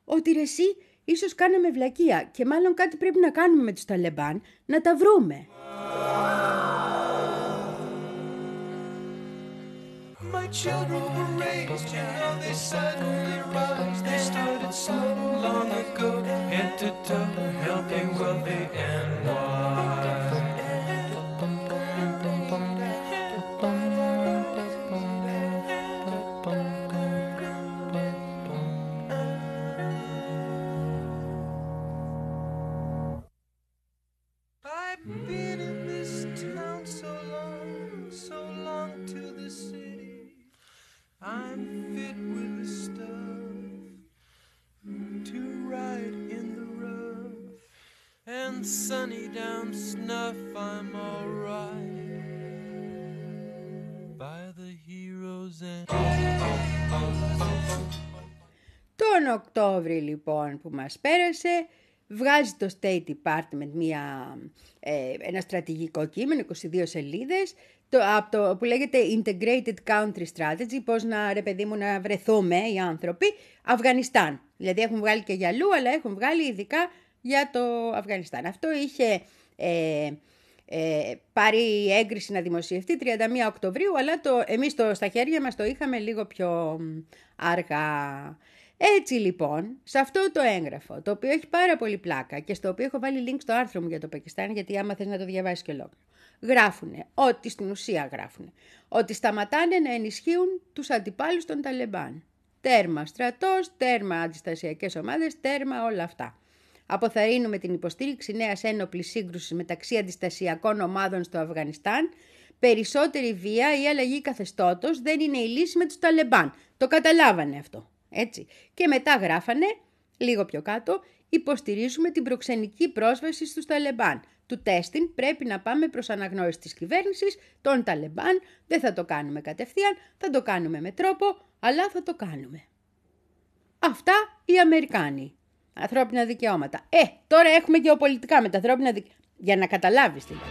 ότι ρε εσύ ίσως κάναμε βλακεία και μάλλον κάτι πρέπει να κάνουμε με τους Ταλεμπάν, να τα βρούμε. My children were raised, you know they suddenly rise. They started so long ago, head to toe, helping wealthy and wise. Τον Οκτώβρη λοιπόν που μας πέρασε βγάζει το State Department μια, ε, ένα στρατηγικό κείμενο, 22 σελίδες, το, από το, που λέγεται Integrated Country Strategy, πώς να, ρε παιδί μου, να βρεθούμε οι άνθρωποι, Αφγανιστάν. Δηλαδή έχουν βγάλει και για αλλού, αλλά έχουν βγάλει ειδικά για το Αφγανιστάν. Αυτό είχε ε, ε, πάρει έγκριση να δημοσιευτεί 31 Οκτωβρίου, αλλά το, εμείς το, στα χέρια μας το είχαμε λίγο πιο μ, αργά. Έτσι λοιπόν, σε αυτό το έγγραφο, το οποίο έχει πάρα πολύ πλάκα και στο οποίο έχω βάλει link στο άρθρο μου για το Πακιστάν, γιατί άμα θες να το διαβάσεις και ολόκληρο, γράφουνε ότι στην ουσία γράφουνε ότι σταματάνε να ενισχύουν τους αντιπάλους των Ταλεμπάν. Τέρμα στρατός, τέρμα αντιστασιακές ομάδες, τέρμα όλα αυτά. Αποθαρρύνουμε την υποστήριξη νέας ένοπλης σύγκρουσης μεταξύ αντιστασιακών ομάδων στο Αφγανιστάν. Περισσότερη βία ή αλλαγή καθεστώτος δεν είναι η λύση με τους Ταλεμπάν. Το καταλάβανε αυτό. Έτσι. Και μετά γράφανε, λίγο πιο κάτω, υποστηρίζουμε την προξενική πρόσβαση στους Ταλεμπάν. Του τέστην πρέπει να πάμε προς αναγνώριση της κυβέρνησης των Ταλεμπάν. Δεν θα το κάνουμε κατευθείαν, θα το κάνουμε με τρόπο, αλλά θα το κάνουμε. Αυτά οι Αμερικάνοι. Ανθρώπινα δικαιώματα. Ε, τώρα έχουμε γεωπολιτικά με τα ανθρώπινα δικαιώματα. Για να καταλάβεις δηλαδή.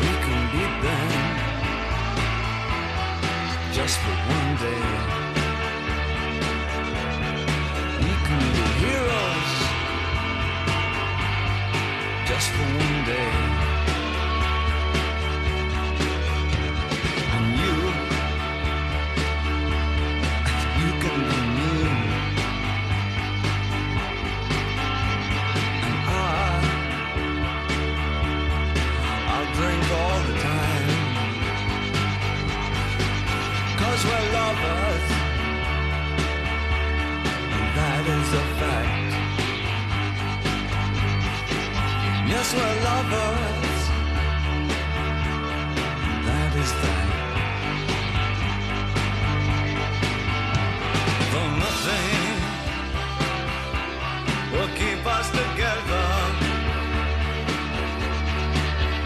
We can beat them just for lovers. That is that. Though nothing will keep us together,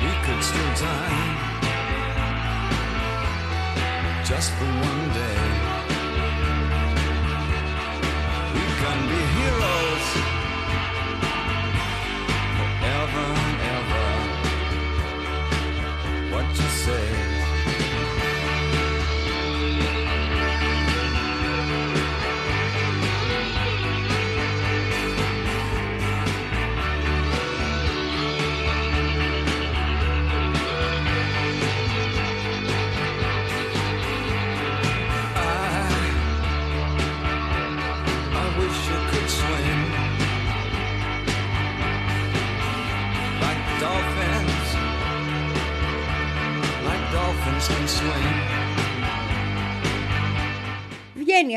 we could still die just for one day.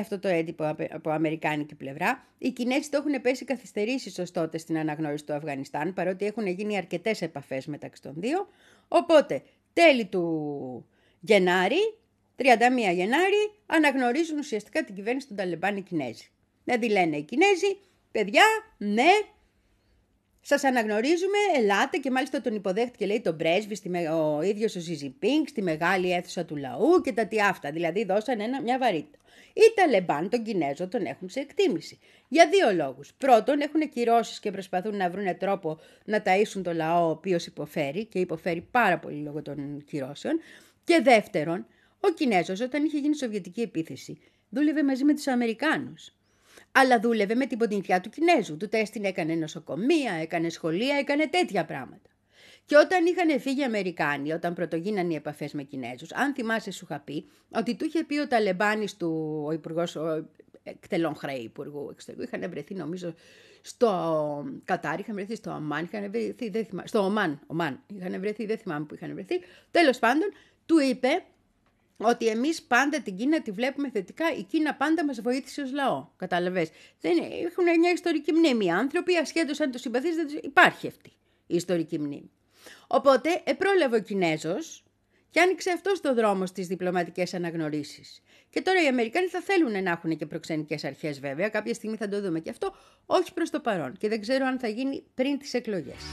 Αυτό το έντυπο από- από αμερικάνικη πλευρά. Οι Κινέζοι το έχουν πέσει καθυστερήσεις ως τότε στην αναγνώριση του Αφγανιστάν, παρότι έχουν γίνει αρκετές επαφές μεταξύ των δύο. Οπότε, τέλη του Γενάρη, 31 Γενάρη, αναγνωρίζουν ουσιαστικά την κυβέρνηση των Ταλιμπάν οι Κινέζοι. Δηλαδή λένε οι Κινέζοι, παιδιά, ναι, Σας αναγνωρίζουμε, ελάτε και μάλιστα τον υποδέχτηκε λέει τον πρέσβη, στη, με- ο ίδιος ο Ζιζιπίνγκ, στη μεγάλη αίθουσα του λαού και τα τι αυτά. Δηλαδή δώσαν ένα, μια βαρύτητα. Οι Ταλεμπάν τον Κινέζο τον έχουν σε εκτίμηση. Για δύο λόγους. Πρώτον, έχουν κυρώσεις και προσπαθούν να βρουν τρόπο να ταΐσουν το λαό, ο οποίος υποφέρει και υποφέρει πάρα πολύ λόγω των κυρώσεων. Και δεύτερον, ο Κινέζος όταν είχε γίνει Σοβιετική επίθεση, δούλευε μαζί με τους Αμερικάνους αλλά δούλευε με την ποντινθιά του Κινέζου. Του έστεινε, έκανε νοσοκομεία, έκανε σχολεία, έκανε τέτοια πράγματα. Και όταν είχαν φύγει οι Αμερικάνοι, όταν πρωτογίναν οι επαφές με Κινέζους, αν θυμάσαι, σου είχα πει ότι του είχε πει ο Ταλεμπάνης του, ο υπουργός εκτελών χρέη υπουργού εξωτερικού, είχαν βρεθεί νομίζω στο Κατάρ, είχαν βρεθεί στο Αμάν, είχαν βρεθεί, δεν θυμάμαι, στο Ομάν, Ομάν, είχαν βρεθεί, δεν θυμάμαι που είχαν βρεθεί. Τέλος πάντων, του είπε ότι εμείς πάντα την Κίνα τη βλέπουμε θετικά, η Κίνα πάντα μας βοήθησε ως λαό, κατάλαβες. Δεν, έχουν μια ιστορική μνήμη οι άνθρωποι, ασχέτως αν το συμπαθείς, δεν τους- υπάρχει αυτή η ιστορική μνήμη. Οπότε επρόλαβε ο Κινέζος και άνοιξε αυτός το δρόμο στις διπλωματικές αναγνωρίσεις. Και τώρα οι Αμερικάνοι θα θέλουν να έχουν και προξενικές αρχές βέβαια, κάποια στιγμή θα το δούμε και αυτό, όχι προς το παρόν. Και δεν ξέρω αν θα γίνει πριν τις εκλογές.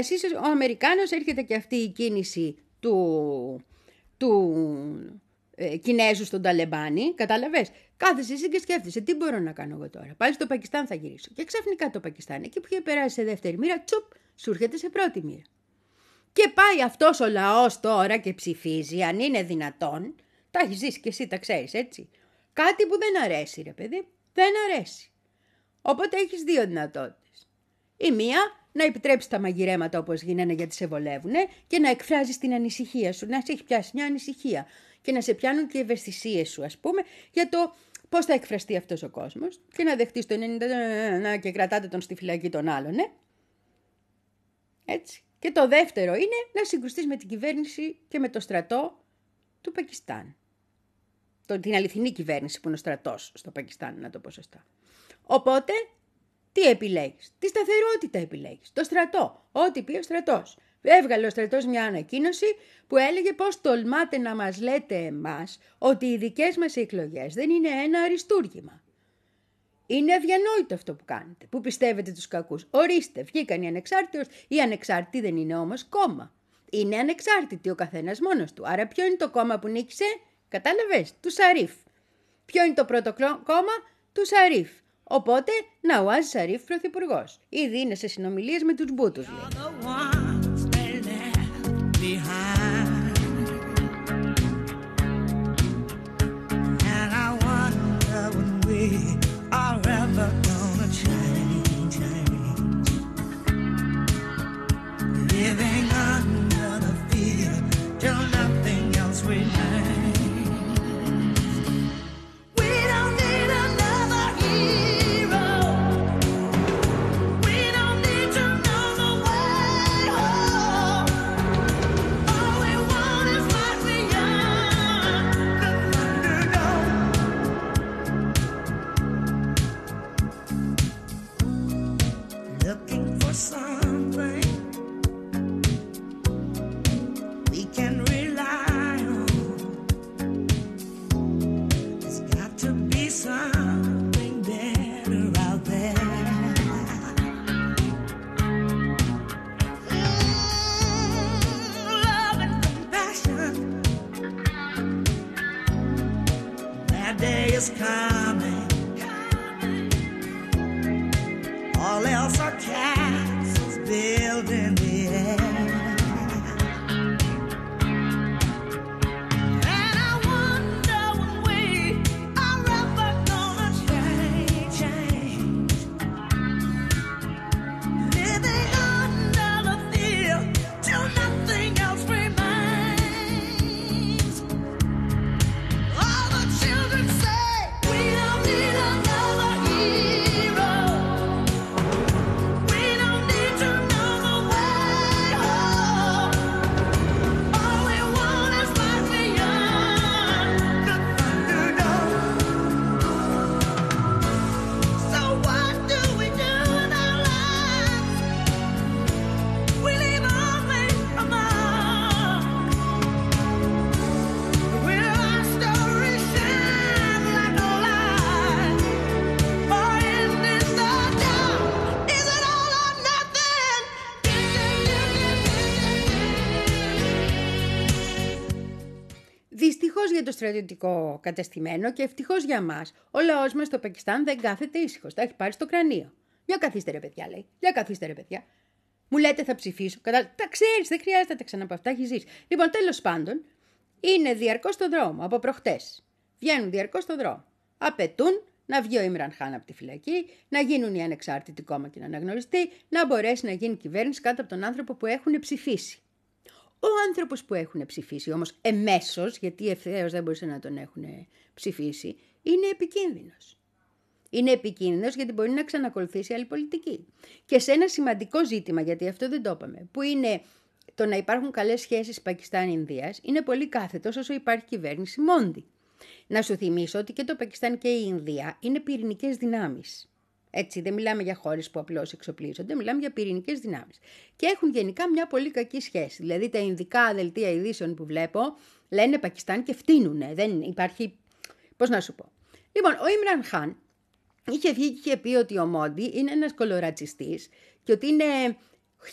Εσείς ο Αμερικάνος έρχεται και αυτή η κίνηση του, του ε, Κινέζου στον Ταλεμπάνι, κατάλαβες; Κάθεσαι εσύ και σκέφτεσαι τι μπορώ να κάνω εγώ τώρα; Πάλι στο Πακιστάν θα γυρίσω. Και ξαφνικά το Πακιστάν, εκεί που είχε περάσει σε δεύτερη μοίρα, τσουπ, σου έρχεται σε πρώτη μοίρα. Και πάει αυτός ο λαός τώρα και ψηφίζει, αν είναι δυνατόν, τα έχεις ζήσει και εσύ τα ξέρεις έτσι. Κάτι που δεν αρέσει ρε παιδί, δεν αρέσει. Οπότε έχεις δύο δυνατότητες. Η μία να επιτρέψεις τα μαγειρέματα όπως γίνανε γιατί σε βολεύουν και να εκφράζεις την ανησυχία σου, να σε έχει πιάσει μια ανησυχία και να σε πιάνουν και οι ευαισθησίες σου ας πούμε για το πώς θα εκφραστεί αυτός ο κόσμος και να δεχτείς το 90 και κρατάτε τον στη φυλακή των άλλων, ναι. Έτσι. Και το δεύτερο είναι να συγκρουστείς με την κυβέρνηση και με το στρατό του Πακιστάν. Το, την αληθινή κυβέρνηση που είναι ο στρατός στο Πακιστάν, να το πω σωστά. Οπότε, τι επιλέγεις; Τη σταθερότητα επιλέγεις. Το στρατό. Ό,τι πει ο στρατός. Έβγαλε ο στρατός μια ανακοίνωση που έλεγε πώς τολμάτε να μας λέτε εμάς ότι οι δικές μας εκλογές δεν είναι ένα αριστούργημα. Είναι αδιανόητο αυτό που κάνετε, που πιστεύετε τους κακούς. Ορίστε, βγήκαν οι ανεξάρτητοι, οι ανεξάρτητοι δεν είναι όμως κόμμα. Είναι ανεξάρτητοι ο καθένας μόνος του. Άρα ποιο είναι το κόμμα που νίκησε, κατάλαβες, του Σαρίφ. Ποιο είναι το πρώτο κλο- κόμμα, του Σαρίφ. Οπότε, να ο Άζ Σαρίφ πρωθυπουργός. Ήδη είναι σε συνομιλίες με τους Μπούτους, λέει. the ones they left behind. And I wonder when we are ever στρατιωτικό κατεστημένο και ευτυχώς για εμά, ο λαός μας στο Πακιστάν δεν κάθεται ήσυχος. Τα έχει πάρει στο κρανίο. Για καθίστε, ρε παιδιά, λέει. Για καθίστε, ρε παιδιά. Μου λέτε θα ψηφίσω. Κατά... Τα ξέρεις, δεν χρειάζεται να τα ξαναπαυτά, έχεις ζήσει. Λοιπόν, τέλος πάντων, είναι διαρκώς στο δρόμο από προχτές. Βγαίνουν διαρκώς στο δρόμο. Απαιτούν να βγει ο Ιμραν Χάν από τη φυλακή, να γίνουν οι ανεξάρτητοι κόμμα και να αναγνωριστεί, να μπορέσει να γίνει κυβέρνηση κάτω από τον άνθρωπο που έχουν ψηφίσει. Ο άνθρωπος που έχουν ψηφίσει όμως εμέσως, γιατί ευθέως δεν μπορούσε να τον έχουν ψηφίσει, είναι επικίνδυνος. Είναι επικίνδυνος γιατί μπορεί να ξανακολουθήσει άλλη πολιτική. Και σε ένα σημαντικό ζήτημα, γιατί αυτό δεν το είπαμε, που είναι το να υπάρχουν καλές σχέσεις Πακιστάν-Ινδίας, είναι πολύ κάθετος όσο υπάρχει κυβέρνηση Μόντι. Να σου θυμίσω ότι και το Πακιστάν και η Ινδία είναι πυρηνικές δυνάμεις. Έτσι, δεν μιλάμε για χώρες που απλώς εξοπλίζονται, μιλάμε για πυρηνικές δυνάμεις. Και έχουν γενικά μια πολύ κακή σχέση. Δηλαδή, τα Ινδικά δελτία ειδήσεων που βλέπω λένε Πακιστάν και φτύνουνε. Δεν υπάρχει. Πώς να σου πω. Λοιπόν, ο Ιμραν Χάν είχε βγει και είχε πει ότι ο Μόντι είναι ένας κολορατσιστής και ότι είναι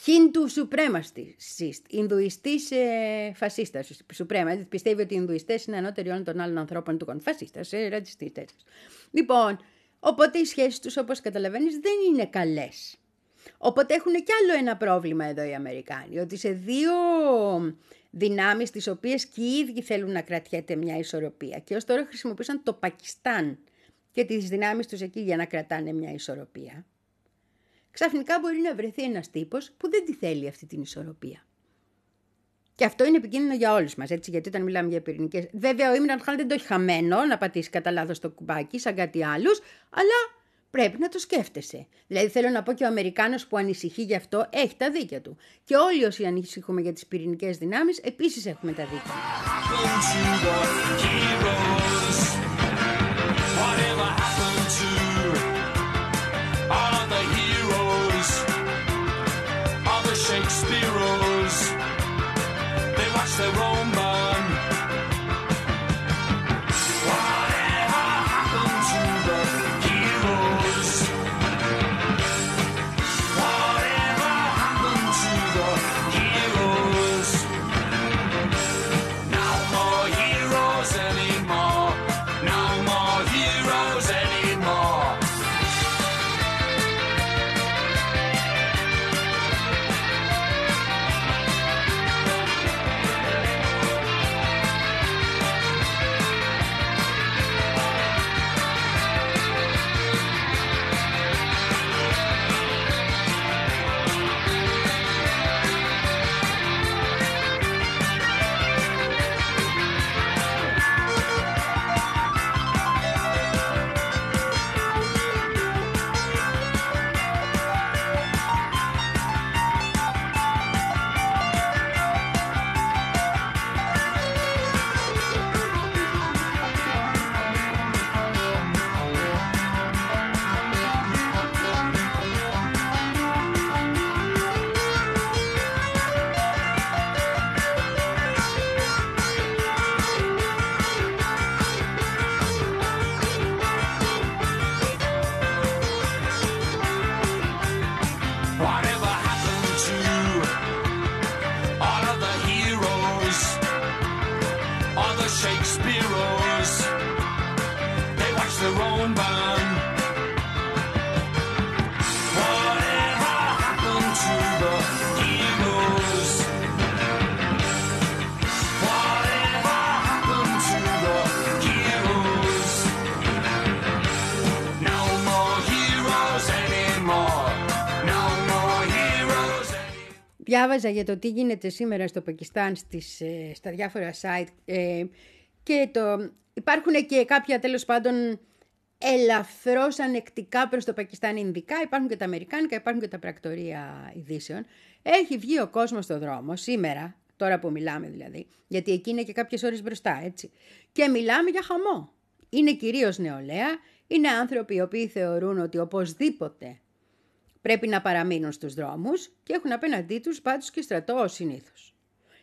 Χίντου Σουπρέμαστης, Ινδουιστής ε, φασίστας, Σουπρέμα, πιστεύει ότι οι Ινδουιστές είναι ανώτεροι όλων των άλλων ανθρώπων του κον, φασίστας, ε, ρατσιστής τέτοιος. Λοιπόν, οπότε οι σχέσεις τους όπως καταλαβαίνεις δεν είναι καλές. Οπότε έχουν κι άλλο ένα πρόβλημα εδώ οι Αμερικάνοι, ότι σε δύο δυνάμεις τις οποίες και οι ίδιοι θέλουν να κρατιέται μια ισορροπία και ως τώρα χρησιμοποιούσαν το Πακιστάν και τις δυνάμεις τους εκεί για να κρατάνε μια ισορροπία ξαφνικά μπορεί να βρεθεί ένας τύπος που δεν τη θέλει αυτή την ισορροπία. Και αυτό είναι επικίνδυνο για όλους μας, έτσι, γιατί όταν μιλάμε για πυρηνικέ. Βέβαια, ο Ιμραν Χάν δεν το έχει χαμένο να πατήσει κατά λάθος το κουμπάκι, σαν κάτι άλλους, αλλά πρέπει να το σκέφτεσαι. Δηλαδή, θέλω να πω και ο Αμερικάνος που ανησυχεί γι' αυτό έχει τα δίκια του. Και όλοι όσοι ανησυχούμε για τις πυρηνικές δυνάμεις, επίσης έχουμε τα δίκια their own Διάβαζα για το τι γίνεται σήμερα στο Πακιστάν στις, ε, στα διάφορα site ε, και το, υπάρχουν και κάποια τέλος πάντων ελαφρώς ανεκτικά προς το Πακιστάν Ινδικά, υπάρχουν και τα Αμερικάνικα, υπάρχουν και τα πρακτορία ειδήσεων. Έχει βγει ο κόσμος στο δρόμο σήμερα, τώρα που μιλάμε δηλαδή, γιατί εκεί είναι και κάποιες ώρες μπροστά, έτσι. Και μιλάμε για χαμό. Είναι κυρίως νεολαία, είναι άνθρωποι οι οποίοι θεωρούν ότι οπωσδήποτε πρέπει να παραμείνουν στους δρόμους και έχουν απέναντί τους πάντως και στρατό ως συνήθως.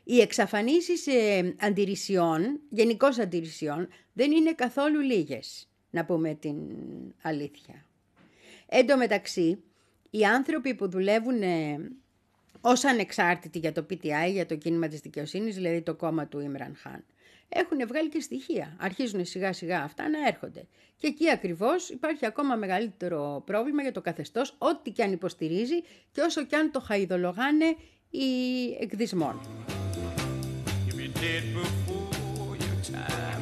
Οι εξαφανίσεις ε, αντιρρησιών, γενικώς αντιρρησιών, δεν είναι καθόλου λίγες, να πούμε την αλήθεια. Εν τω μεταξύ, οι άνθρωποι που δουλεύουν ε, ως ανεξάρτητοι για το PTI, για το κίνημα της δικαιοσύνης, δηλαδή το κόμμα του Ιμραν Χάν, έχουν βγάλει και στοιχεία. Αρχίζουν σιγά σιγά αυτά να έρχονται. Και εκεί ακριβώς υπάρχει ακόμα μεγαλύτερο πρόβλημα για το καθεστώς, ό,τι και αν υποστηρίζει και όσο και αν το χαϊδολογάνε οι εκδισμών. You'll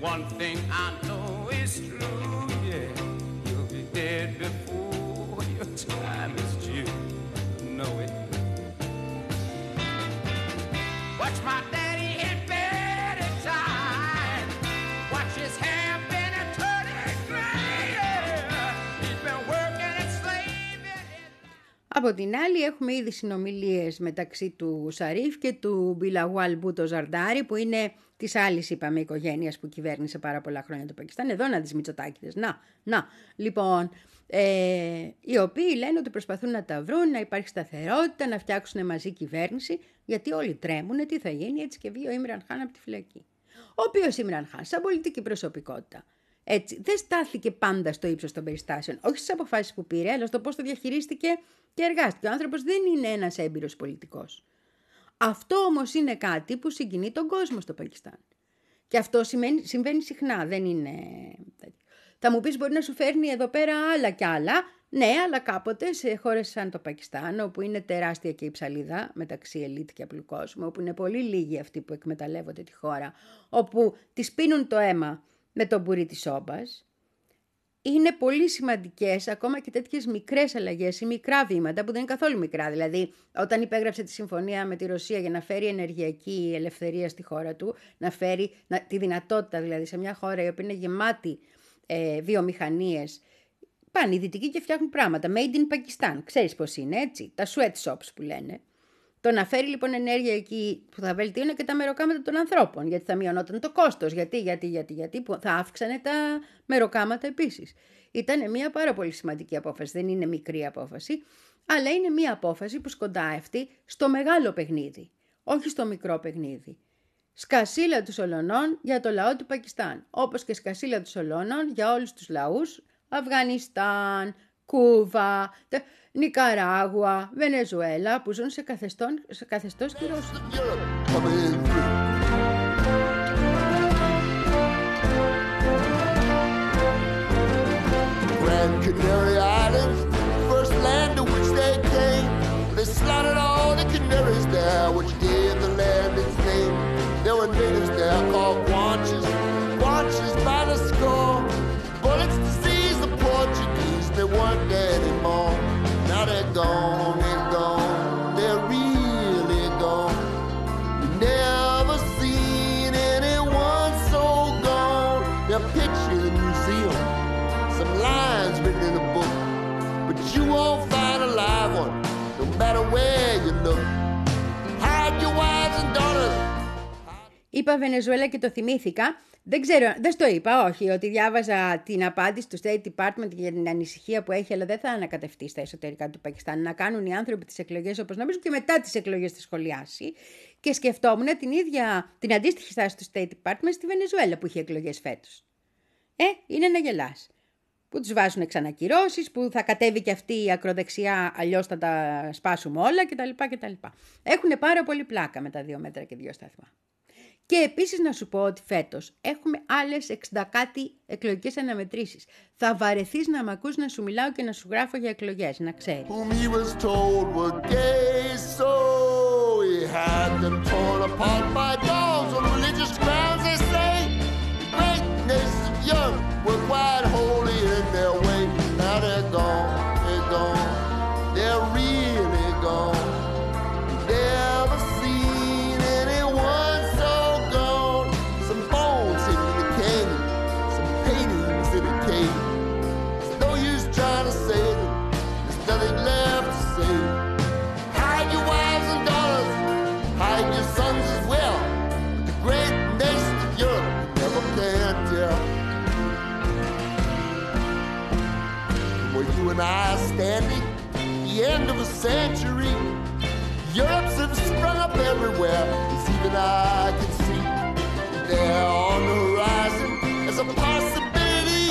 One thing I know is true, Από την άλλη έχουμε ήδη συνομιλίες μεταξύ του Σαρίφ και του Μπιλαγουάλ Μπούτο Ζαρντάρη που είναι της άλλης είπαμε οικογένειας που κυβέρνησε πάρα πολλά χρόνια το Πακιστάν. Εδώ να τις Μητσοτάκηδες. Να, να. Λοιπόν, ε, οι οποίοι λένε ότι προσπαθούν να τα βρουν, να υπάρχει σταθερότητα, να φτιάξουν μαζί κυβέρνηση, γιατί όλοι τρέμουν τι θα γίνει έτσι και βγει ο Ήμραν Χάν από τη φυλακή. Ο οποίος Ήμραν Χάν, σαν πολιτική προσωπικότητα, έτσι, δεν στάθηκε πάντα στο ύψος των περιστάσεων. Όχι στις αποφάσεις που πήρε, αλλά στο πώς το διαχειρίστηκε και εργάστηκε. Ο άνθρωπος δεν είναι ένας έμπειρος πολιτικός. Αυτό όμως είναι κάτι που συγκινεί τον κόσμο στο Πακιστάν. Και αυτό σημαίνει, συμβαίνει συχνά, δεν είναι. τέτοιο. Θα μου πεις μπορεί να σου φέρνει εδώ πέρα άλλα κι άλλα. Ναι, αλλά κάποτε σε χώρες σαν το Πακιστάν, όπου είναι τεράστια και η ψαλίδα μεταξύ ελίτ και απλού κόσμου, όπου είναι πολύ λίγοι αυτοί που εκμεταλλεύονται τη χώρα, όπου τις πίνουν το αίμα με τον μπουρί της όμπας, είναι πολύ σημαντικές ακόμα και τέτοιες μικρές αλλαγές ή μικρά βήματα που δεν είναι καθόλου μικρά. Δηλαδή, όταν υπέγραψε τη συμφωνία με τη Ρωσία για να φέρει ενεργειακή ελευθερία στη χώρα του, να φέρει να, τη δυνατότητα δηλαδή σε μια χώρα η οποία είναι γεμάτη ε, βιομηχανίες, πάνε οι δυτικοί και φτιάχνουν πράγματα. Made in Pakistan. Ξέρεις πώς είναι, έτσι. Τα sweatshops που λένε. Το να φέρει λοιπόν ενέργεια εκεί που θα βελτίωνε και τα μεροκάματα των ανθρώπων, γιατί θα μειωνόταν το κόστος. Γιατί, γιατί, γιατί, γιατί, που θα αύξανε τα μεροκάματα επίσης. Ήταν μια πάρα πολύ σημαντική απόφαση. Δεν είναι μικρή απόφαση, αλλά είναι μια απόφαση που σκοντάευτη στο μεγάλο παιχνίδι, όχι στο μικρό παιχνίδι. Σκασίλα τους Ολωνών για το λαό του Πακιστάν, όπως και σκασίλα τους Ολώνων για όλους τους λαούς, Αφγανιστάν, Κούβα, τε- Νικαράγουα, Βενεζουέλα, που ζουν σε, καθεστόν, σε καθεστώς κυρώσεων. Grand Canary Islands, first land to which they came. They slaughtered all the canaries there, which gave the Είπα Βενεζουέλα και το θυμήθηκα. Δεν ξέρω, δεν στο είπα, όχι, ότι διάβαζα την απάντηση του State Department για την ανησυχία που έχει, αλλά δεν θα ανακατευτεί στα εσωτερικά του Πακιστάν. Να κάνουν οι άνθρωποι τις εκλογές όπως νομίζουν και μετά τις εκλογές θα σχολιάσει. Και σκεφτόμουν την ίδια, την αντίστοιχη στάση του State Department στη Βενεζουέλα που είχε εκλογές φέτος. Ε, είναι να γελάς. Που τους βάζουν ξανακυρώσεις, που θα κατέβει και αυτή η ακροδεξιά, αλλιώς θα τα σπάσουμε όλα κτλ. κτλ. Έχουν πάρα πολύ πλάκα με τα δύο μέτρα και δύο σταθμά. Και επίσης να σου πω ότι φέτος έχουμε άλλες 60 κάτι εκλογικές αναμετρήσεις. Θα βαρεθείς να μ' ακούς να σου μιλάω και να σου γράφω για εκλογές, να ξέρεις. whom century, Europe's have sprung up everywhere, as even I can see. There on the horizon is a possibility.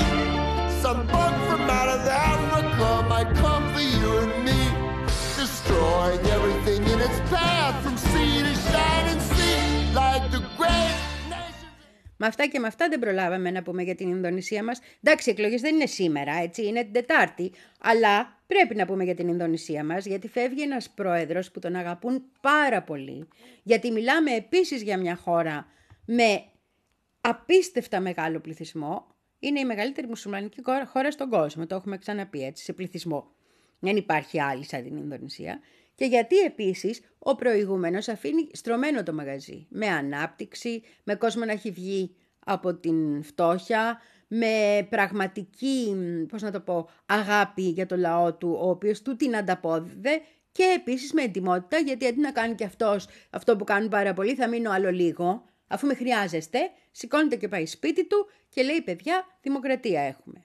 Some bug from out of Africa might come for you and me, destroying everything Με αυτά και με αυτά δεν προλάβαμε να πούμε για την Ινδονησία μας. Εντάξει, οι εκλογές δεν είναι σήμερα, έτσι, είναι την Τετάρτη. Αλλά πρέπει να πούμε για την Ινδονησία μας, γιατί φεύγει ένας πρόεδρος που τον αγαπούν πάρα πολύ. Γιατί μιλάμε επίσης για μια χώρα με απίστευτα μεγάλο πληθυσμό. Είναι η μεγαλύτερη μουσουλμανική χώρα- χώρα στον κόσμο, το έχουμε ξαναπεί έτσι, σε πληθυσμό. Δεν υπάρχει άλλη σαν την Ινδονησία. Και γιατί επίσης ο προηγούμενος αφήνει στρωμένο το μαγαζί. Με ανάπτυξη, με κόσμο να έχει βγει από την φτώχεια, με πραγματική, μ, πώς να το πω, αγάπη για το λαό του, ο οποίος του την ανταπόδιδε και επίσης με ετοιμότητα, γιατί αντί να κάνει και αυτός αυτό που κάνουν πάρα πολλοί, θα μείνω άλλο λίγο, αφού με χρειάζεστε, σηκώνεται και πάει σπίτι του και λέει παιδιά, δημοκρατία έχουμε.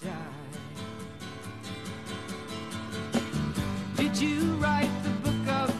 die. Did you write the book of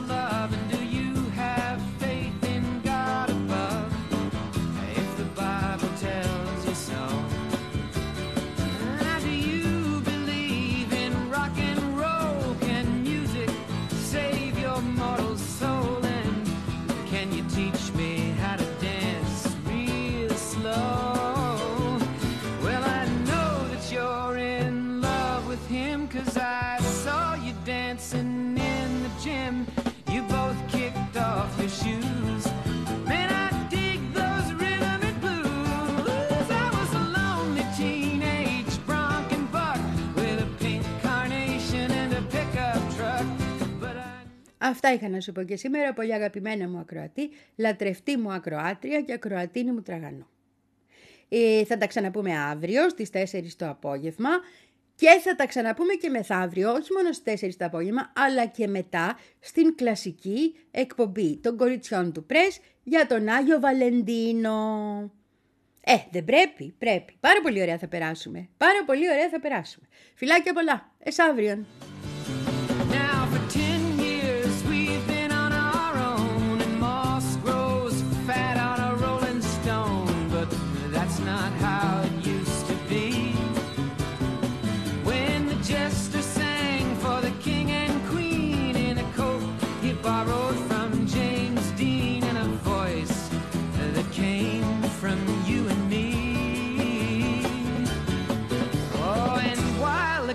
Αυτά είχα να σου πω και σήμερα, πολύ αγαπημένα μου ακροατή, λατρευτή μου ακροάτρια και ακροατίνη μου τραγανό. Ε, θα τα ξαναπούμε αύριο στις 4 το απόγευμα και θα τα ξαναπούμε και μεθαύριο, όχι μόνο στις 4 το απόγευμα, αλλά και μετά στην κλασική εκπομπή των κοριτσιών του Πρες για τον Άγιο Βαλεντίνο. Ε, δεν πρέπει, πρέπει. Πάρα πολύ ωραία θα περάσουμε. Πάρα πολύ ωραία θα περάσουμε. Φιλάκια πολλά. Εσάβριον. Now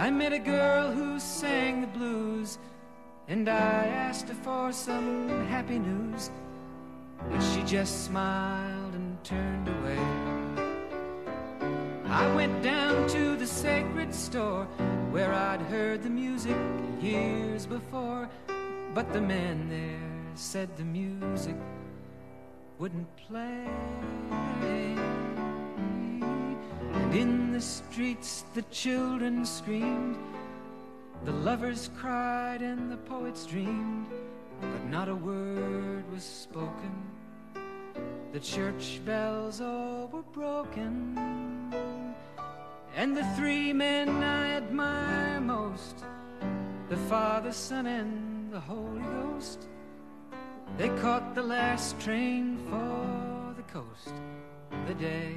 I met a girl who sang the blues, and I asked her for some happy news, but she just smiled and turned away. I went down to the sacred store where I'd heard the music years before, but the man there said the music wouldn't play. And in the streets the children screamed, the lovers cried, and the poets dreamed, but not a word was spoken. The church bells all were broken. And the three men I admire most the Father, Son, and the Holy Ghost. They caught the last train for the coast the day